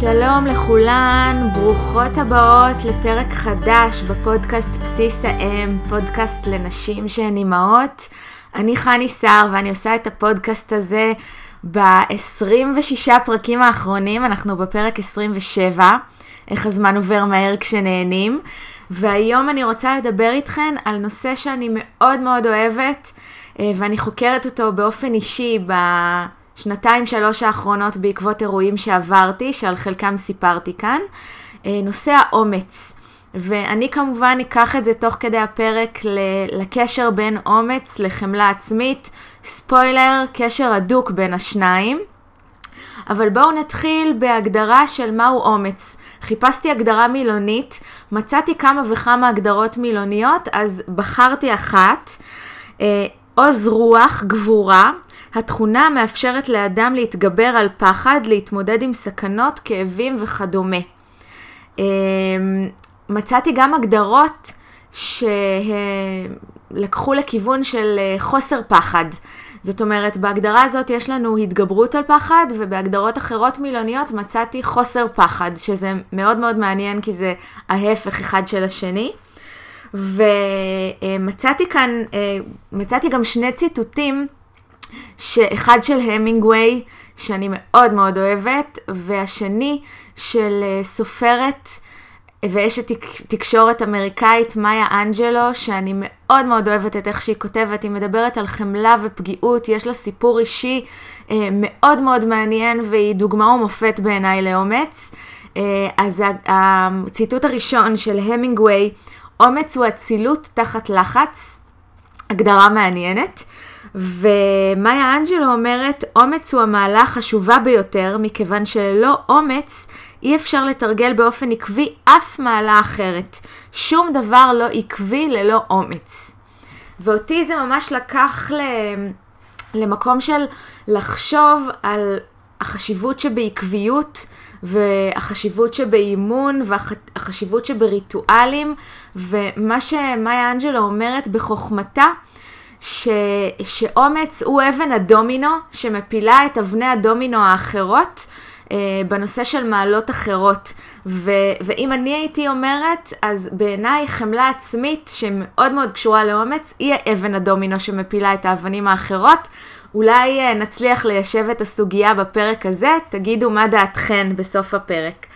שלום לכולן, ברוכות הבאות לפרק חדש בפודקאסט בסיס האם, פודקאסט לנשים שהן אימהות. אני חני סער ואני עושה את הפודקאסט הזה ב-26 פרקים האחרונים, אנחנו בפרק 27, איך הזמן עובר מהר כשנהנים. והיום אני רוצה לדבר איתכן על נושא שאני מאוד מאוד אוהבת, אה, ואני חוקרת אותו באופן אישי ב... שנתיים שלוש האחרונות בעקבות אירועים שעברתי, שעל חלקם סיפרתי כאן. אה, נושא האומץ. ואני כמובן אקח את זה תוך כדי הפרק לקשר בין אומץ לחמלה עצמית. ספוילר, קשר הדוק בין השניים. אבל בואו נתחיל בהגדרה של מהו אומץ. חיפשתי הגדרה מילונית, מצאתי כמה וכמה הגדרות מילוניות, אז בחרתי אחת. אה, עוז רוח, גבורה, התכונה המאפשרת לאדם להתגבר על פחד, להתמודד עם סכנות, כאבים וכדומה. אמ, מצאתי גם הגדרות שלקחו לכיוון של אה, חוסר פחד. זאת אומרת, בהגדרה הזאת יש לנו התגברות על פחד, ובהגדרות אחרות מילוניות מצאתי חוסר פחד, שזה מאוד מאוד מעניין כי זה ההפך אחד של השני. ומצאתי כאן, אה, מצאתי גם שני ציטוטים שאחד של המינגווי, שאני מאוד מאוד אוהבת, והשני של אה, סופרת ואשת תקשורת אמריקאית, מאיה אנג'לו, שאני מאוד מאוד אוהבת את איך שהיא כותבת, היא מדברת על חמלה ופגיעות, יש לה סיפור אישי אה, מאוד מאוד מעניין, והיא דוגמה ומופת בעיניי לאומץ. אה, אז הציטוט הראשון של המינגווי, אומץ הוא אצילות תחת לחץ, הגדרה מעניינת. ומאיה אנג'לו אומרת, אומץ הוא המעלה החשובה ביותר, מכיוון שללא אומץ אי אפשר לתרגל באופן עקבי אף מעלה אחרת. שום דבר לא עקבי ללא אומץ. ואותי זה ממש לקח. למקום של לחשוב על החשיבות שבעקביות והחשיבות שבאימון והחשיבות שבריטואלים ומה שמאיה אנג'לו אומרת בחוכמתה ש, שאומץ הוא אבן הדומינו שמפילה את אבני הדומינו האחרות אה, בנושא של מעלות אחרות. ו, ואם אני הייתי אומרת, אז בעיניי חמלה עצמית שמאוד מאוד קשורה לאומץ, היא אבן הדומינו שמפילה את האבנים האחרות. אולי אה, נצליח ליישב את הסוגיה בפרק הזה, תגידו מה דעתכן בסוף הפרק.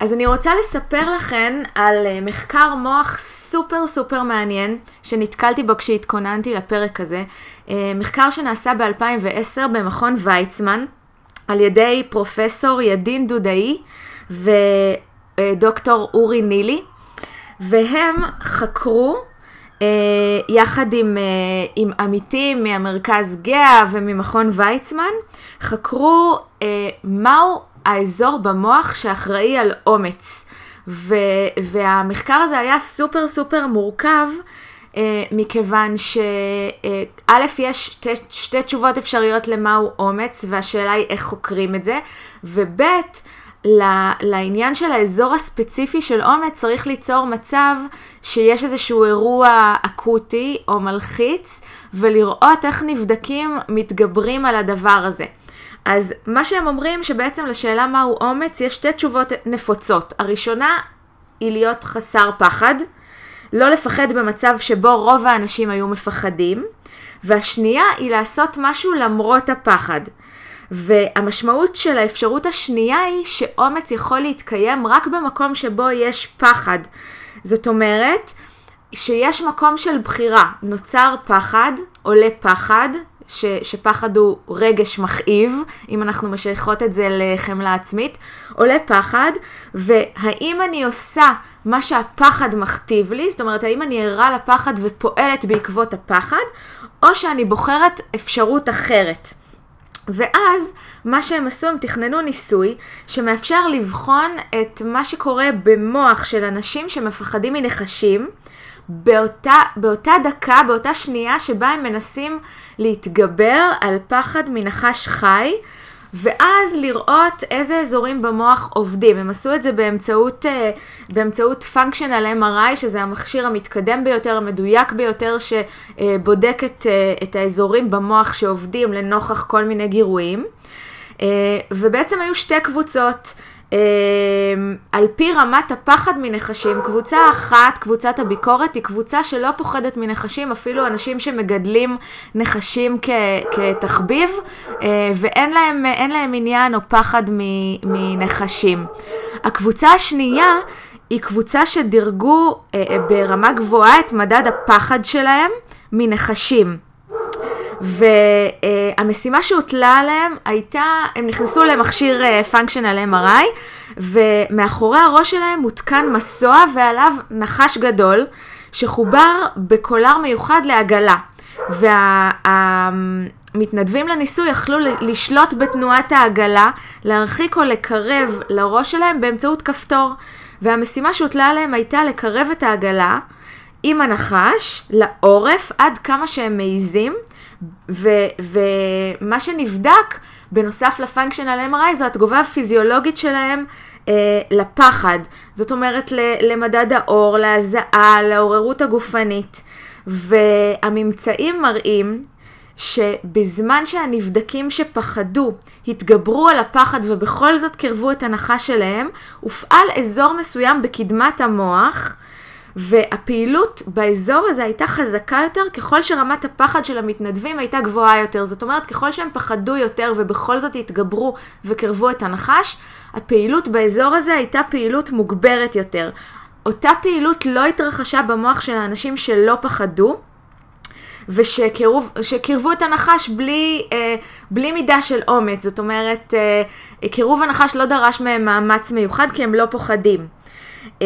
אז אני רוצה לספר לכן על אה, מחקר מוח סופר סופר מעניין שנתקלתי בו כשהתכוננתי לפרק הזה. אה, מחקר שנעשה ב-2010 במכון ויצמן על ידי פרופסור ידין דודאי ודוקטור אורי נילי, והם חקרו אה, יחד עם, עם עמיתים מהמרכז גאה וממכון ויצמן, חקרו מהו האזור במוח שאחראי על אומץ. ו, והמחקר הזה היה סופר סופר מורכב, אה, מכיוון שא', אה, יש שתי, שתי תשובות אפשריות למהו אומץ, והשאלה היא איך חוקרים את זה, וב', לעניין של האזור הספציפי של אומץ צריך ליצור מצב שיש איזשהו אירוע אקוטי או מלחיץ ולראות איך נבדקים מתגברים על הדבר הזה. אז מה שהם אומרים שבעצם לשאלה מהו אומץ יש שתי תשובות נפוצות. הראשונה היא להיות חסר פחד, לא לפחד במצב שבו רוב האנשים היו מפחדים, והשנייה היא לעשות משהו למרות הפחד. והמשמעות של האפשרות השנייה היא שאומץ יכול להתקיים רק במקום שבו יש פחד. זאת אומרת, שיש מקום של בחירה, נוצר פחד, עולה פחד, ש, שפחד הוא רגש מכאיב, אם אנחנו משייכות את זה לחמלה עצמית, עולה פחד, והאם אני עושה מה שהפחד מכתיב לי, זאת אומרת, האם אני ערה לפחד ופועלת בעקבות הפחד, או שאני בוחרת אפשרות אחרת. ואז מה שהם עשו, הם תכננו ניסוי שמאפשר לבחון את מה שקורה במוח של אנשים שמפחדים מנחשים, באותה, באותה דקה, באותה שנייה שבה הם מנסים להתגבר על פחד מנחש חי, ואז לראות איזה אזורים במוח עובדים. הם עשו את זה באמצעות, uh, באמצעות functional MRI, שזה המכשיר המתקדם ביותר, המדויק ביותר, שבודק את, uh, את האזורים במוח שעובדים לנוכח כל מיני גירויים. Uh, ובעצם היו שתי קבוצות. על פי רמת הפחד מנחשים, קבוצה אחת, קבוצת הביקורת, היא קבוצה שלא פוחדת מנחשים, אפילו אנשים שמגדלים נחשים כ- כתחביב, ואין להם, להם עניין או פחד מנחשים. הקבוצה השנייה היא קבוצה שדירגו ברמה גבוהה את מדד הפחד שלהם מנחשים. והמשימה שהוטלה עליהם הייתה, הם נכנסו למכשיר פונקשיונל MRI, ומאחורי הראש שלהם מותקן מסוע ועליו נחש גדול, שחובר בקולר מיוחד לעגלה. והמתנדבים לניסוי יכלו לשלוט בתנועת העגלה, להרחיק או לקרב לראש שלהם באמצעות כפתור. והמשימה שהוטלה עליהם הייתה לקרב את העגלה עם הנחש לעורף עד כמה שהם מעיזים, ומה שנבדק בנוסף לפונקשיונל MRI זו התגובה הפיזיולוגית שלהם אה, לפחד. זאת אומרת למדד האור, להזעה, לעוררות הגופנית. והממצאים מראים שבזמן שהנבדקים שפחדו התגברו על הפחד ובכל זאת קרבו את הנחש שלהם, הופעל אזור מסוים בקדמת המוח, והפעילות באזור הזה הייתה חזקה יותר ככל שרמת הפחד של המתנדבים הייתה גבוהה יותר. זאת אומרת, ככל שהם פחדו יותר ובכל זאת התגברו וקרבו את הנחש, הפעילות באזור הזה הייתה פעילות מוגברת יותר. אותה פעילות לא התרחשה במוח של האנשים שלא פחדו. ושקירבו את הנחש בלי, אה, בלי מידה של אומץ, זאת אומרת, אה, קירוב הנחש לא דרש מהם מאמץ מיוחד כי הם לא פוחדים. Uh,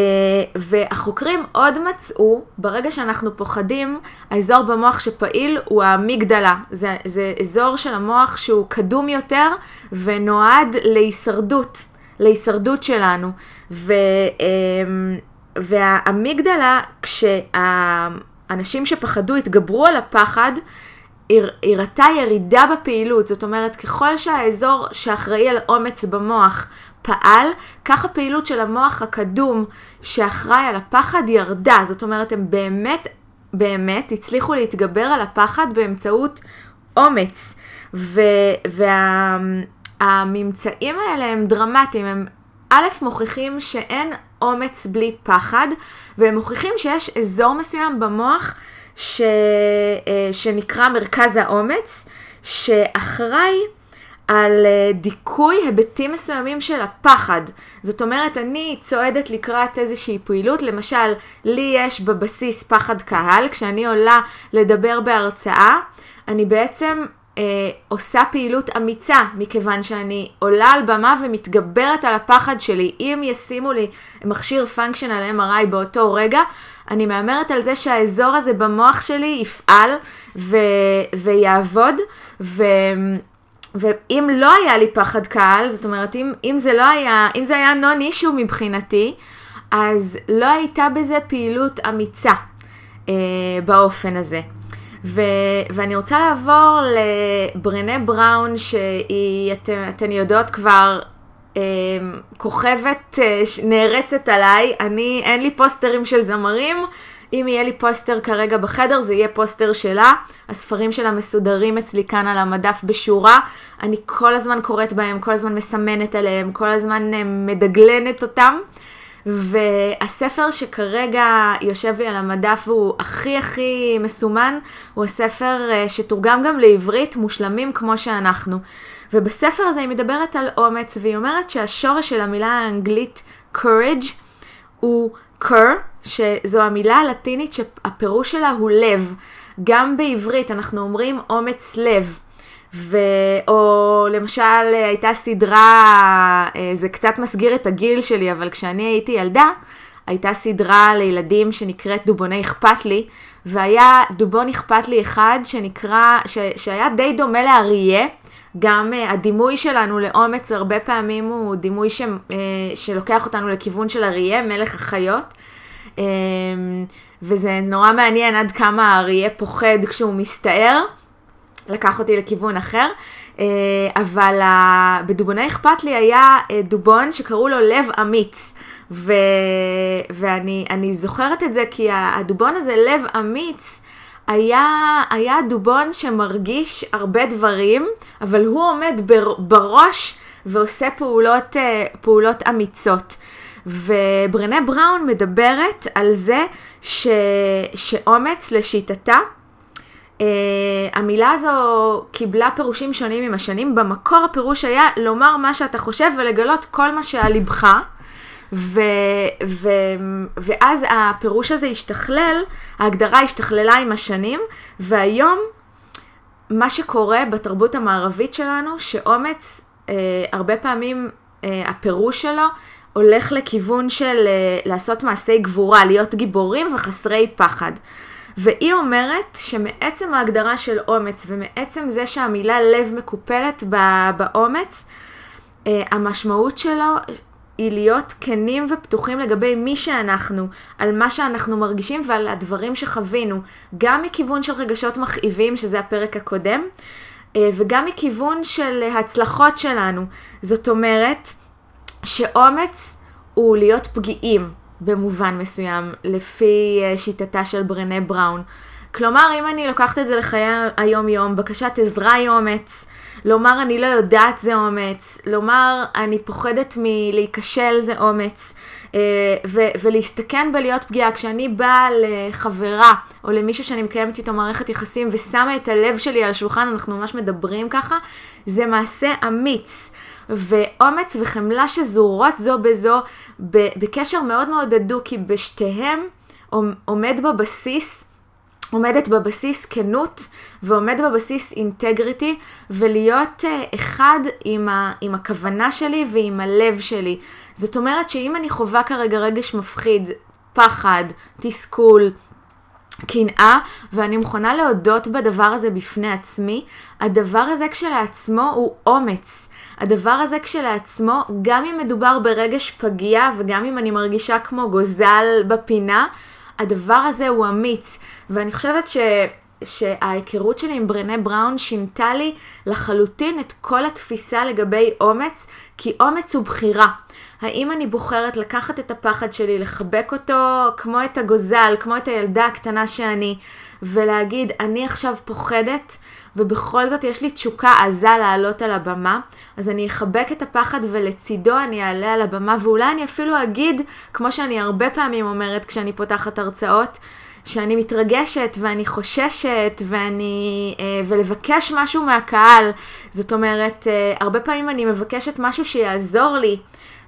והחוקרים עוד מצאו, ברגע שאנחנו פוחדים, האזור במוח שפעיל הוא האמיגדלה. זה, זה אזור של המוח שהוא קדום יותר ונועד להישרדות, להישרדות שלנו. ו, uh, והאמיגדלה, כשהאנשים שפחדו התגברו על הפחד, הראתה ירידה בפעילות, זאת אומרת ככל שהאזור שאחראי על אומץ במוח פעל, כך הפעילות של המוח הקדום שאחראי על הפחד ירדה, זאת אומרת הם באמת באמת הצליחו להתגבר על הפחד באמצעות אומץ, והממצאים וה, האלה הם דרמטיים, הם א', מוכיחים שאין אומץ בלי פחד, והם מוכיחים שיש אזור מסוים במוח ש... אה, שנקרא מרכז האומץ, שאחראי על אה, דיכוי היבטים מסוימים של הפחד. זאת אומרת, אני צועדת לקראת איזושהי פעילות, למשל, לי יש בבסיס פחד קהל, כשאני עולה לדבר בהרצאה, אני בעצם אה, עושה פעילות אמיצה, מכיוון שאני עולה על במה ומתגברת על הפחד שלי. אם ישימו לי מכשיר פונקשיונל MRI באותו רגע, אני מהמרת על זה שהאזור הזה במוח שלי יפעל ו- ויעבוד, ו... ואם לא היה לי פחד קהל, זאת אומרת, אם, אם זה לא היה, אם זה היה נון אישו מבחינתי, אז לא הייתה בזה פעילות אמיצה אה, באופן הזה. ו, ואני רוצה לעבור לברנה בראון, שהיא, את, אתן יודעות כבר, אה, כוכבת אה, נערצת עליי. אני, אין לי פוסטרים של זמרים. אם יהיה לי פוסטר כרגע בחדר, זה יהיה פוסטר שלה. הספרים שלה מסודרים אצלי כאן על המדף בשורה. אני כל הזמן קוראת בהם, כל הזמן מסמנת עליהם, כל הזמן אה, מדגלנת אותם. והספר שכרגע יושב לי על המדף והוא הכי הכי מסומן, הוא הספר אה, שתורגם גם לעברית, מושלמים כמו שאנחנו. ובספר הזה היא מדברת על אומץ, והיא אומרת שהשורש של המילה האנגלית courage הוא cur, שזו המילה הלטינית שהפירוש שלה הוא לב. גם בעברית אנחנו אומרים אומץ לב. ו... או למשל הייתה סדרה, אה, זה קצת מסגיר את הגיל שלי, אבל כשאני הייתי ילדה, הייתה סדרה לילדים שנקראת דובוני אכפת לי, והיה דובון אכפת לי אחד שנקרא, ש... שהיה די דומה לאריה. גם uh, הדימוי שלנו לאומץ הרבה פעמים הוא דימוי ש... uh, שלוקח אותנו לכיוון של אריה, מלך החיות. Um, וזה נורא מעניין עד כמה האריה פוחד כשהוא מסתער. לקח אותי לכיוון אחר. Uh, אבל בדובוני אכפת לי היה uh, דובון שקראו לו לב אמיץ. ו... ואני זוכרת את זה כי הדובון הזה, לב אמיץ, היה, היה דובון שמרגיש הרבה דברים, אבל הוא עומד בר, בראש ועושה פעולות, אה, פעולות אמיצות. וברנה בראון מדברת על זה ש, שאומץ לשיטתה, Uh, המילה הזו קיבלה פירושים שונים עם השנים. במקור הפירוש היה לומר מה שאתה חושב ולגלות כל מה שעל ליבך. ו, ו, ואז הפירוש הזה השתכלל, ההגדרה השתכללה עם השנים, והיום מה שקורה בתרבות המערבית שלנו, שאומץ, uh, הרבה פעמים uh, הפירוש שלו הולך לכיוון של uh, לעשות מעשי גבורה, להיות גיבורים וחסרי פחד. והיא אומרת שמעצם ההגדרה של אומץ ומעצם זה שהמילה לב מקופלת באומץ, uh, המשמעות שלו היא להיות כנים ופתוחים לגבי מי שאנחנו, על מה שאנחנו מרגישים ועל הדברים שחווינו, גם מכיוון של רגשות מכאיבים, שזה הפרק הקודם, אה, וגם מכיוון של הצלחות שלנו. זאת אומרת, שאומץ הוא להיות פגיעים במובן מסוים, לפי אה, שיטתה של ברנה בראון. כלומר, אם אני לוקחת את זה לחיי היום-יום, בקשת עזרה היא אומץ, לומר אני לא יודעת זה אומץ, לומר אני פוחדת מלהיכשל זה אומץ, אה, ו- ולהסתכן בלהיות פגיעה. כשאני באה לחברה או למישהו שאני מקיימת איתו מערכת יחסים ושמה את הלב שלי על השולחן, אנחנו ממש מדברים ככה, זה מעשה אמיץ. ואומץ וחמלה שזורות זו בזו בקשר מאוד מאוד הדוק, כי בשתיהם עומד בבסיס עומדת בבסיס כנות ועומד בבסיס אינטגריטי ולהיות uh, אחד עם, ה, עם הכוונה שלי ועם הלב שלי. זאת אומרת שאם אני חווה כרגע רגש מפחיד, פחד, תסכול, קנאה, ואני מוכנה להודות בדבר הזה בפני עצמי, הדבר הזה כשלעצמו הוא אומץ. הדבר הזה כשלעצמו, גם אם מדובר ברגש פגיע וגם אם אני מרגישה כמו גוזל בפינה, הדבר הזה הוא אמיץ, ואני חושבת ש... שההיכרות שלי עם ברנה בראון שינתה לי לחלוטין את כל התפיסה לגבי אומץ, כי אומץ הוא בחירה. האם אני בוחרת לקחת את הפחד שלי, לחבק אותו כמו את הגוזל, כמו את הילדה הקטנה שאני, ולהגיד, אני עכשיו פוחדת, ובכל זאת יש לי תשוקה עזה לעלות על הבמה, אז אני אחבק את הפחד ולצידו אני אעלה על הבמה, ואולי אני אפילו אגיד, כמו שאני הרבה פעמים אומרת כשאני פותחת הרצאות, שאני מתרגשת ואני חוששת ואני, אה, ולבקש משהו מהקהל. זאת אומרת, אה, הרבה פעמים אני מבקשת משהו שיעזור לי.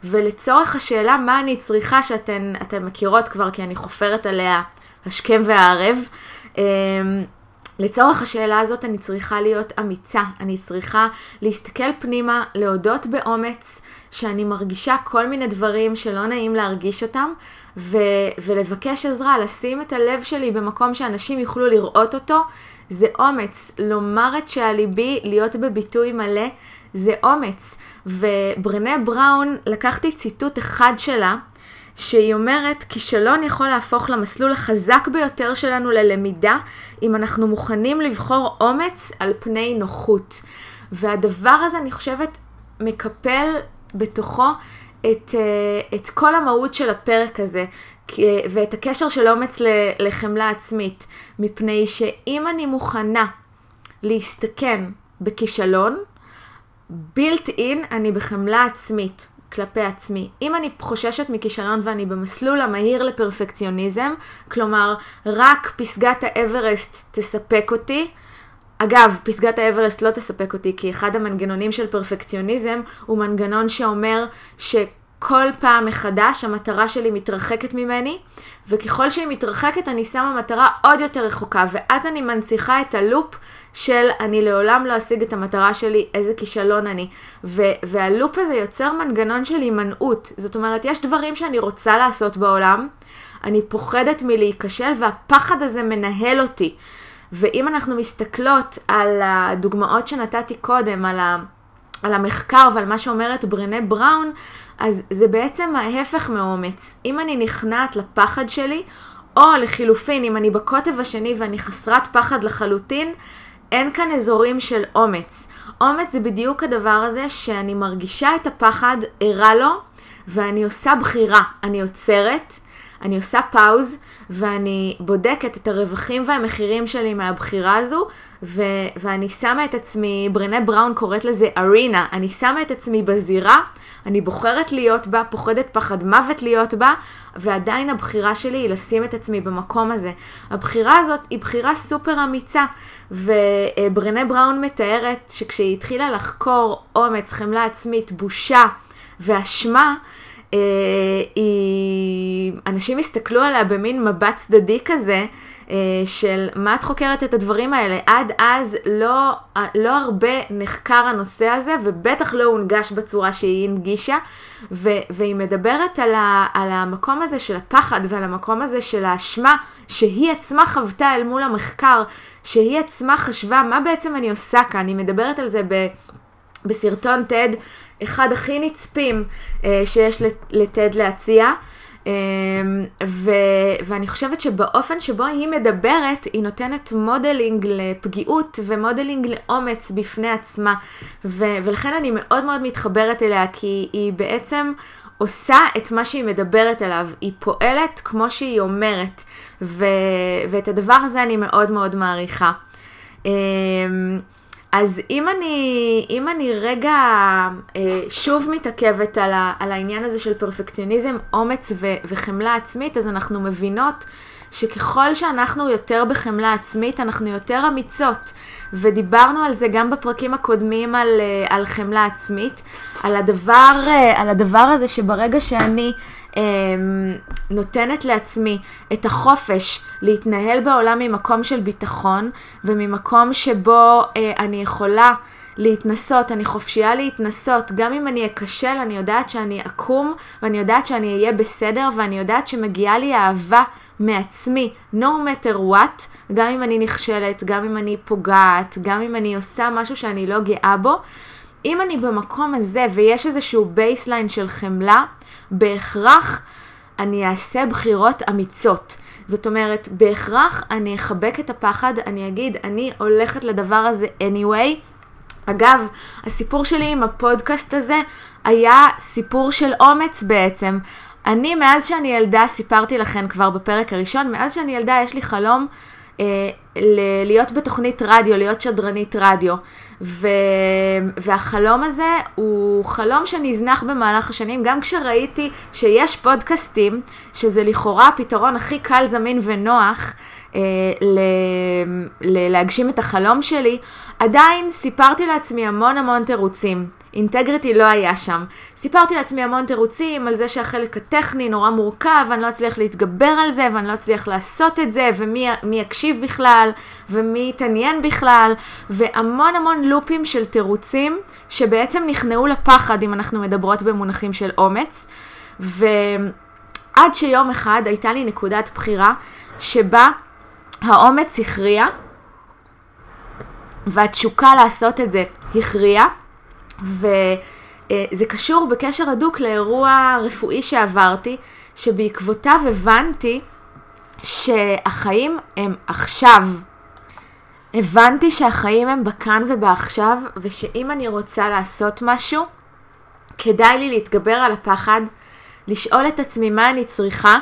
ולצורך השאלה מה אני צריכה, שאתן מכירות כבר כי אני חופרת עליה השכם והערב, אמ, לצורך השאלה הזאת אני צריכה להיות אמיצה, אני צריכה להסתכל פנימה, להודות באומץ שאני מרגישה כל מיני דברים שלא נעים להרגיש אותם, ו- ולבקש עזרה, לשים את הלב שלי במקום שאנשים יוכלו לראות אותו, זה אומץ. לומר את שעל ליבי, להיות בביטוי מלא, זה אומץ. וברנה בראון, לקחתי ציטוט אחד שלה, שהיא אומרת, כישלון יכול להפוך למסלול החזק ביותר שלנו ללמידה, אם אנחנו מוכנים לבחור אומץ על פני נוחות. והדבר הזה, אני חושבת, מקפל בתוכו את, אה, את כל המהות של הפרק הזה, ואת הקשר של אומץ לחמלה עצמית, מפני שאם אני מוכנה להסתכן בכישלון, בילט אין אני בחמלה עצמית כלפי עצמי. אם אני חוששת מכישלון ואני במסלול המהיר לפרפקציוניזם, כלומר רק פסגת האברסט תספק אותי, אגב, פסגת האברסט לא תספק אותי, כי אחד המנגנונים של פרפקציוניזם הוא מנגנון שאומר ש... כל פעם מחדש המטרה שלי מתרחקת ממני, וככל שהיא מתרחקת אני שמה מטרה עוד יותר רחוקה, ואז אני מנציחה את הלופ של אני לעולם לא אשיג את המטרה שלי, איזה כישלון אני. ו- והלופ הזה יוצר מנגנון של הימנעות. זאת אומרת, יש דברים שאני רוצה לעשות בעולם, אני פוחדת מלהיכשל, והפחד הזה מנהל אותי. ואם אנחנו מסתכלות על הדוגמאות שנתתי קודם, על, ה- על המחקר ועל מה שאומרת ברנה בראון, אז זה בעצם ההפך מאומץ. אם אני נכנעת לפחד שלי, או לחילופין, אם אני בקוטב השני ואני חסרת פחד לחלוטין, אין כאן אזורים של אומץ. אומץ זה בדיוק הדבר הזה שאני מרגישה את הפחד, ערה לו, ואני עושה בחירה. אני עוצרת, אני עושה פאוז ואני בודקת את הרווחים והמחירים שלי מהבחירה הזו, ו- ואני שמה את עצמי, ברנה בראון קוראת לזה ארינה, אני שמה את עצמי בזירה, אני בוחרת להיות בה, פוחדת פחד מוות להיות בה, ועדיין הבחירה שלי היא לשים את עצמי במקום הזה. הבחירה הזאת היא בחירה סופר אמיצה, וברנה בראון מתארת שכשהיא התחילה לחקור אומץ, חמלה עצמית, בושה ואשמה, היא... אנשים הסתכלו עליה במין מבט צדדי כזה, אה, של מה את חוקרת את הדברים האלה. עד אז לא, לא הרבה נחקר הנושא הזה, ובטח לא הונגש בצורה שהיא הנגישה, ו, והיא מדברת על, ה, על המקום הזה של הפחד ועל המקום הזה של האשמה, שהיא עצמה חוותה אל מול המחקר, שהיא עצמה חשבה, מה בעצם אני עושה כאן? היא מדברת על זה ב... בסרטון TED, אחד הכי נצפים אה, שיש ל TED להציע. אמ, ו, ואני חושבת שבאופן שבו היא מדברת, היא נותנת modeling לפגיעות ו modeling לאומץ בפני עצמה. ו, ולכן אני מאוד מאוד מתחברת אליה, כי היא בעצם עושה את מה שהיא מדברת עליו, היא פועלת כמו שהיא אומרת, ו, ואת הדבר הזה אני מאוד מאוד מעריכה. אז אם אני, אם אני רגע אה, שוב מתעכבת על, ה, על העניין הזה של פרפקציוניזם, אומץ ו, וחמלה עצמית, אז אנחנו מבינות שככל שאנחנו יותר בחמלה עצמית, אנחנו יותר אמיצות. ודיברנו על זה גם בפרקים הקודמים על, אה, על חמלה עצמית, על הדבר, אה, על הדבר הזה שברגע שאני... אמ, נותנת לעצמי את החופש להתנהל בעולם ממקום של ביטחון וממקום שבו אה, אני יכולה להתנסות, אני חופשייה להתנסות, גם אם אני אכשל, אני יודעת שאני אקום ואני יודעת שאני אהיה בסדר ואני יודעת שמגיעה לי אהבה מעצמי, no matter what, גם אם אני נכשלת, גם אם אני פוגעת, גם אם אני עושה משהו שאני לא גאה בו. אם אני במקום הזה ויש איזשהו baseline של חמלה, בהכרח אני אעשה בחירות אמיצות. זאת אומרת, בהכרח אני אחבק את הפחד, אני אגיד, אני הולכת לדבר הזה anyway. אגב, הסיפור שלי עם הפודקאסט הזה היה סיפור של אומץ בעצם. אני, מאז שאני ילדה, סיפרתי לכם כבר בפרק הראשון, מאז שאני ילדה יש לי חלום ל- להיות בתוכנית רדיו, להיות שדרנית רדיו. ו... והחלום הזה הוא חלום שנזנח במהלך השנים, גם כשראיתי שיש פודקאסטים, שזה לכאורה הפתרון הכי קל, זמין ונוח אה, ל... ל... להגשים את החלום שלי, עדיין סיפרתי לעצמי המון המון תירוצים. אינטגריטי לא היה שם. סיפרתי לעצמי המון תירוצים על זה שהחלק הטכני נורא מורכב, ואני לא אצליח להתגבר על זה, ואני לא אצליח לעשות את זה, ומי יקשיב בכלל, ומי יתעניין בכלל, והמון המון לופים של תירוצים, שבעצם נכנעו לפחד אם אנחנו מדברות במונחים של אומץ. ועד שיום אחד הייתה לי נקודת בחירה, שבה האומץ הכריע, והתשוקה לעשות את זה הכריעה. וזה קשור בקשר הדוק לאירוע רפואי שעברתי, שבעקבותיו הבנתי שהחיים הם עכשיו. הבנתי שהחיים הם בכאן ובעכשיו, ושאם אני רוצה לעשות משהו, כדאי לי להתגבר על הפחד, לשאול את עצמי מה אני צריכה,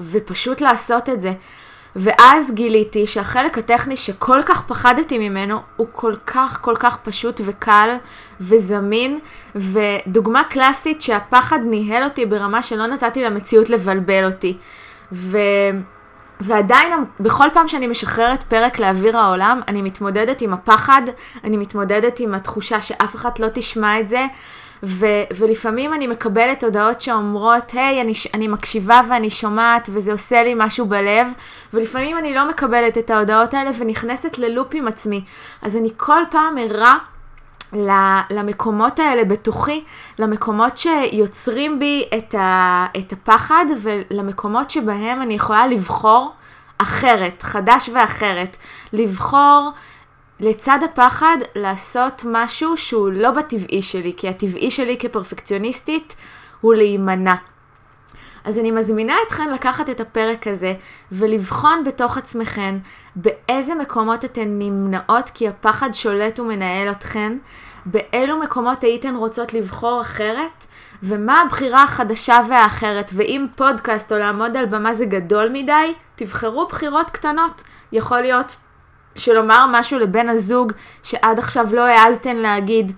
ופשוט לעשות את זה. ואז גיליתי שהחלק הטכני שכל כך פחדתי ממנו הוא כל כך כל כך פשוט וקל וזמין ודוגמה קלאסית שהפחד ניהל אותי ברמה שלא נתתי למציאות לבלבל אותי. ו... ועדיין בכל פעם שאני משחררת פרק לאוויר העולם אני מתמודדת עם הפחד, אני מתמודדת עם התחושה שאף אחד לא תשמע את זה. ו- ולפעמים אני מקבלת הודעות שאומרות, היי, hey, אני, אני מקשיבה ואני שומעת וזה עושה לי משהו בלב, ולפעמים אני לא מקבלת את ההודעות האלה ונכנסת ללופ עם עצמי. אז אני כל פעם ערה למקומות האלה בתוכי, למקומות שיוצרים בי את, ה, את הפחד ולמקומות שבהם אני יכולה לבחור אחרת, חדש ואחרת. לבחור לצד הפחד לעשות משהו שהוא לא בטבעי שלי, כי הטבעי שלי כפרפקציוניסטית הוא להימנע. אז אני מזמינה אתכן לקחת את הפרק הזה ולבחון בתוך עצמכן באיזה מקומות אתן נמנעות כי הפחד שולט ומנהל אתכן, באילו מקומות הייתן רוצות לבחור אחרת, ומה הבחירה החדשה והאחרת, ואם פודקאסט או לעמוד על במה זה גדול מדי, תבחרו בחירות קטנות. יכול להיות שלומר משהו לבן הזוג שעד עכשיו לא העזתן להגיד,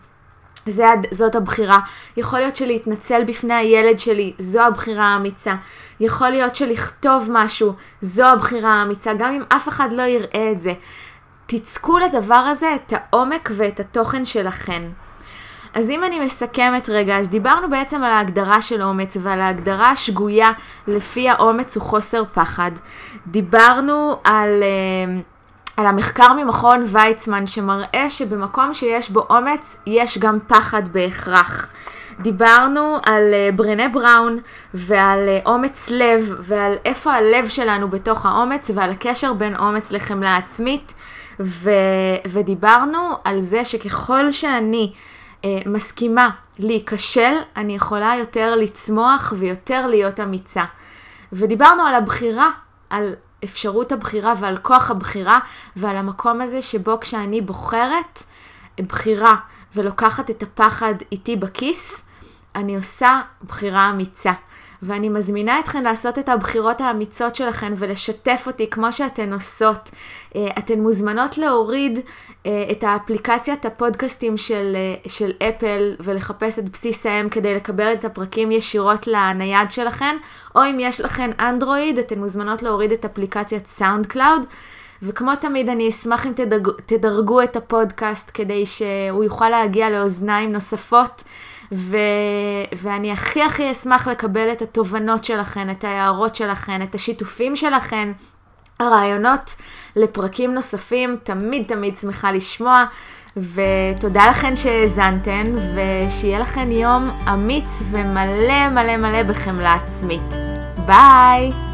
זה, זאת הבחירה. יכול להיות שלהתנצל בפני הילד שלי, זו הבחירה האמיצה. יכול להיות שלכתוב משהו, זו הבחירה האמיצה, גם אם אף אחד לא יראה את זה. תצקו לדבר הזה את העומק ואת התוכן שלכן. אז אם אני מסכמת רגע, אז דיברנו בעצם על ההגדרה של אומץ ועל ההגדרה השגויה לפי האומץ הוא חוסר פחד. דיברנו על... Uh, על המחקר ממכון ויצמן שמראה שבמקום שיש בו אומץ יש גם פחד בהכרח. דיברנו על uh, ברנה בראון ועל uh, אומץ לב ועל איפה הלב שלנו בתוך האומץ ועל הקשר בין אומץ לחמלה עצמית ו- ודיברנו על זה שככל שאני uh, מסכימה להיכשל, אני יכולה יותר לצמוח ויותר להיות אמיצה. ודיברנו על הבחירה, על אפשרות הבחירה ועל כוח הבחירה ועל המקום הזה שבו כשאני בוחרת בחירה ולוקחת את הפחד איתי בכיס, אני עושה בחירה אמיצה. ואני מזמינה אתכן לעשות את הבחירות האמיצות שלכן ולשתף אותי כמו שאתן עושות. אה, אתן מוזמנות להוריד אה, את האפליקציית הפודקאסטים של, אה, של אפל ולחפש את בסיס האם כדי לקבל את הפרקים ישירות לנייד שלכן, או אם יש לכן אנדרואיד, אתן מוזמנות להוריד את אפליקציית SoundCloud. וכמו תמיד אני אשמח אם תדרג, תדרגו את הפודקאסט כדי שהוא יוכל להגיע לאוזניים נוספות. ו... ואני הכי הכי אשמח לקבל את התובנות שלכן, את ההערות שלכן, את השיתופים שלכן, הרעיונות לפרקים נוספים, תמיד תמיד שמחה לשמוע. ותודה לכן שהאזנתן, ושיהיה לכן יום אמיץ ומלא מלא מלא בחמלה עצמית. ביי!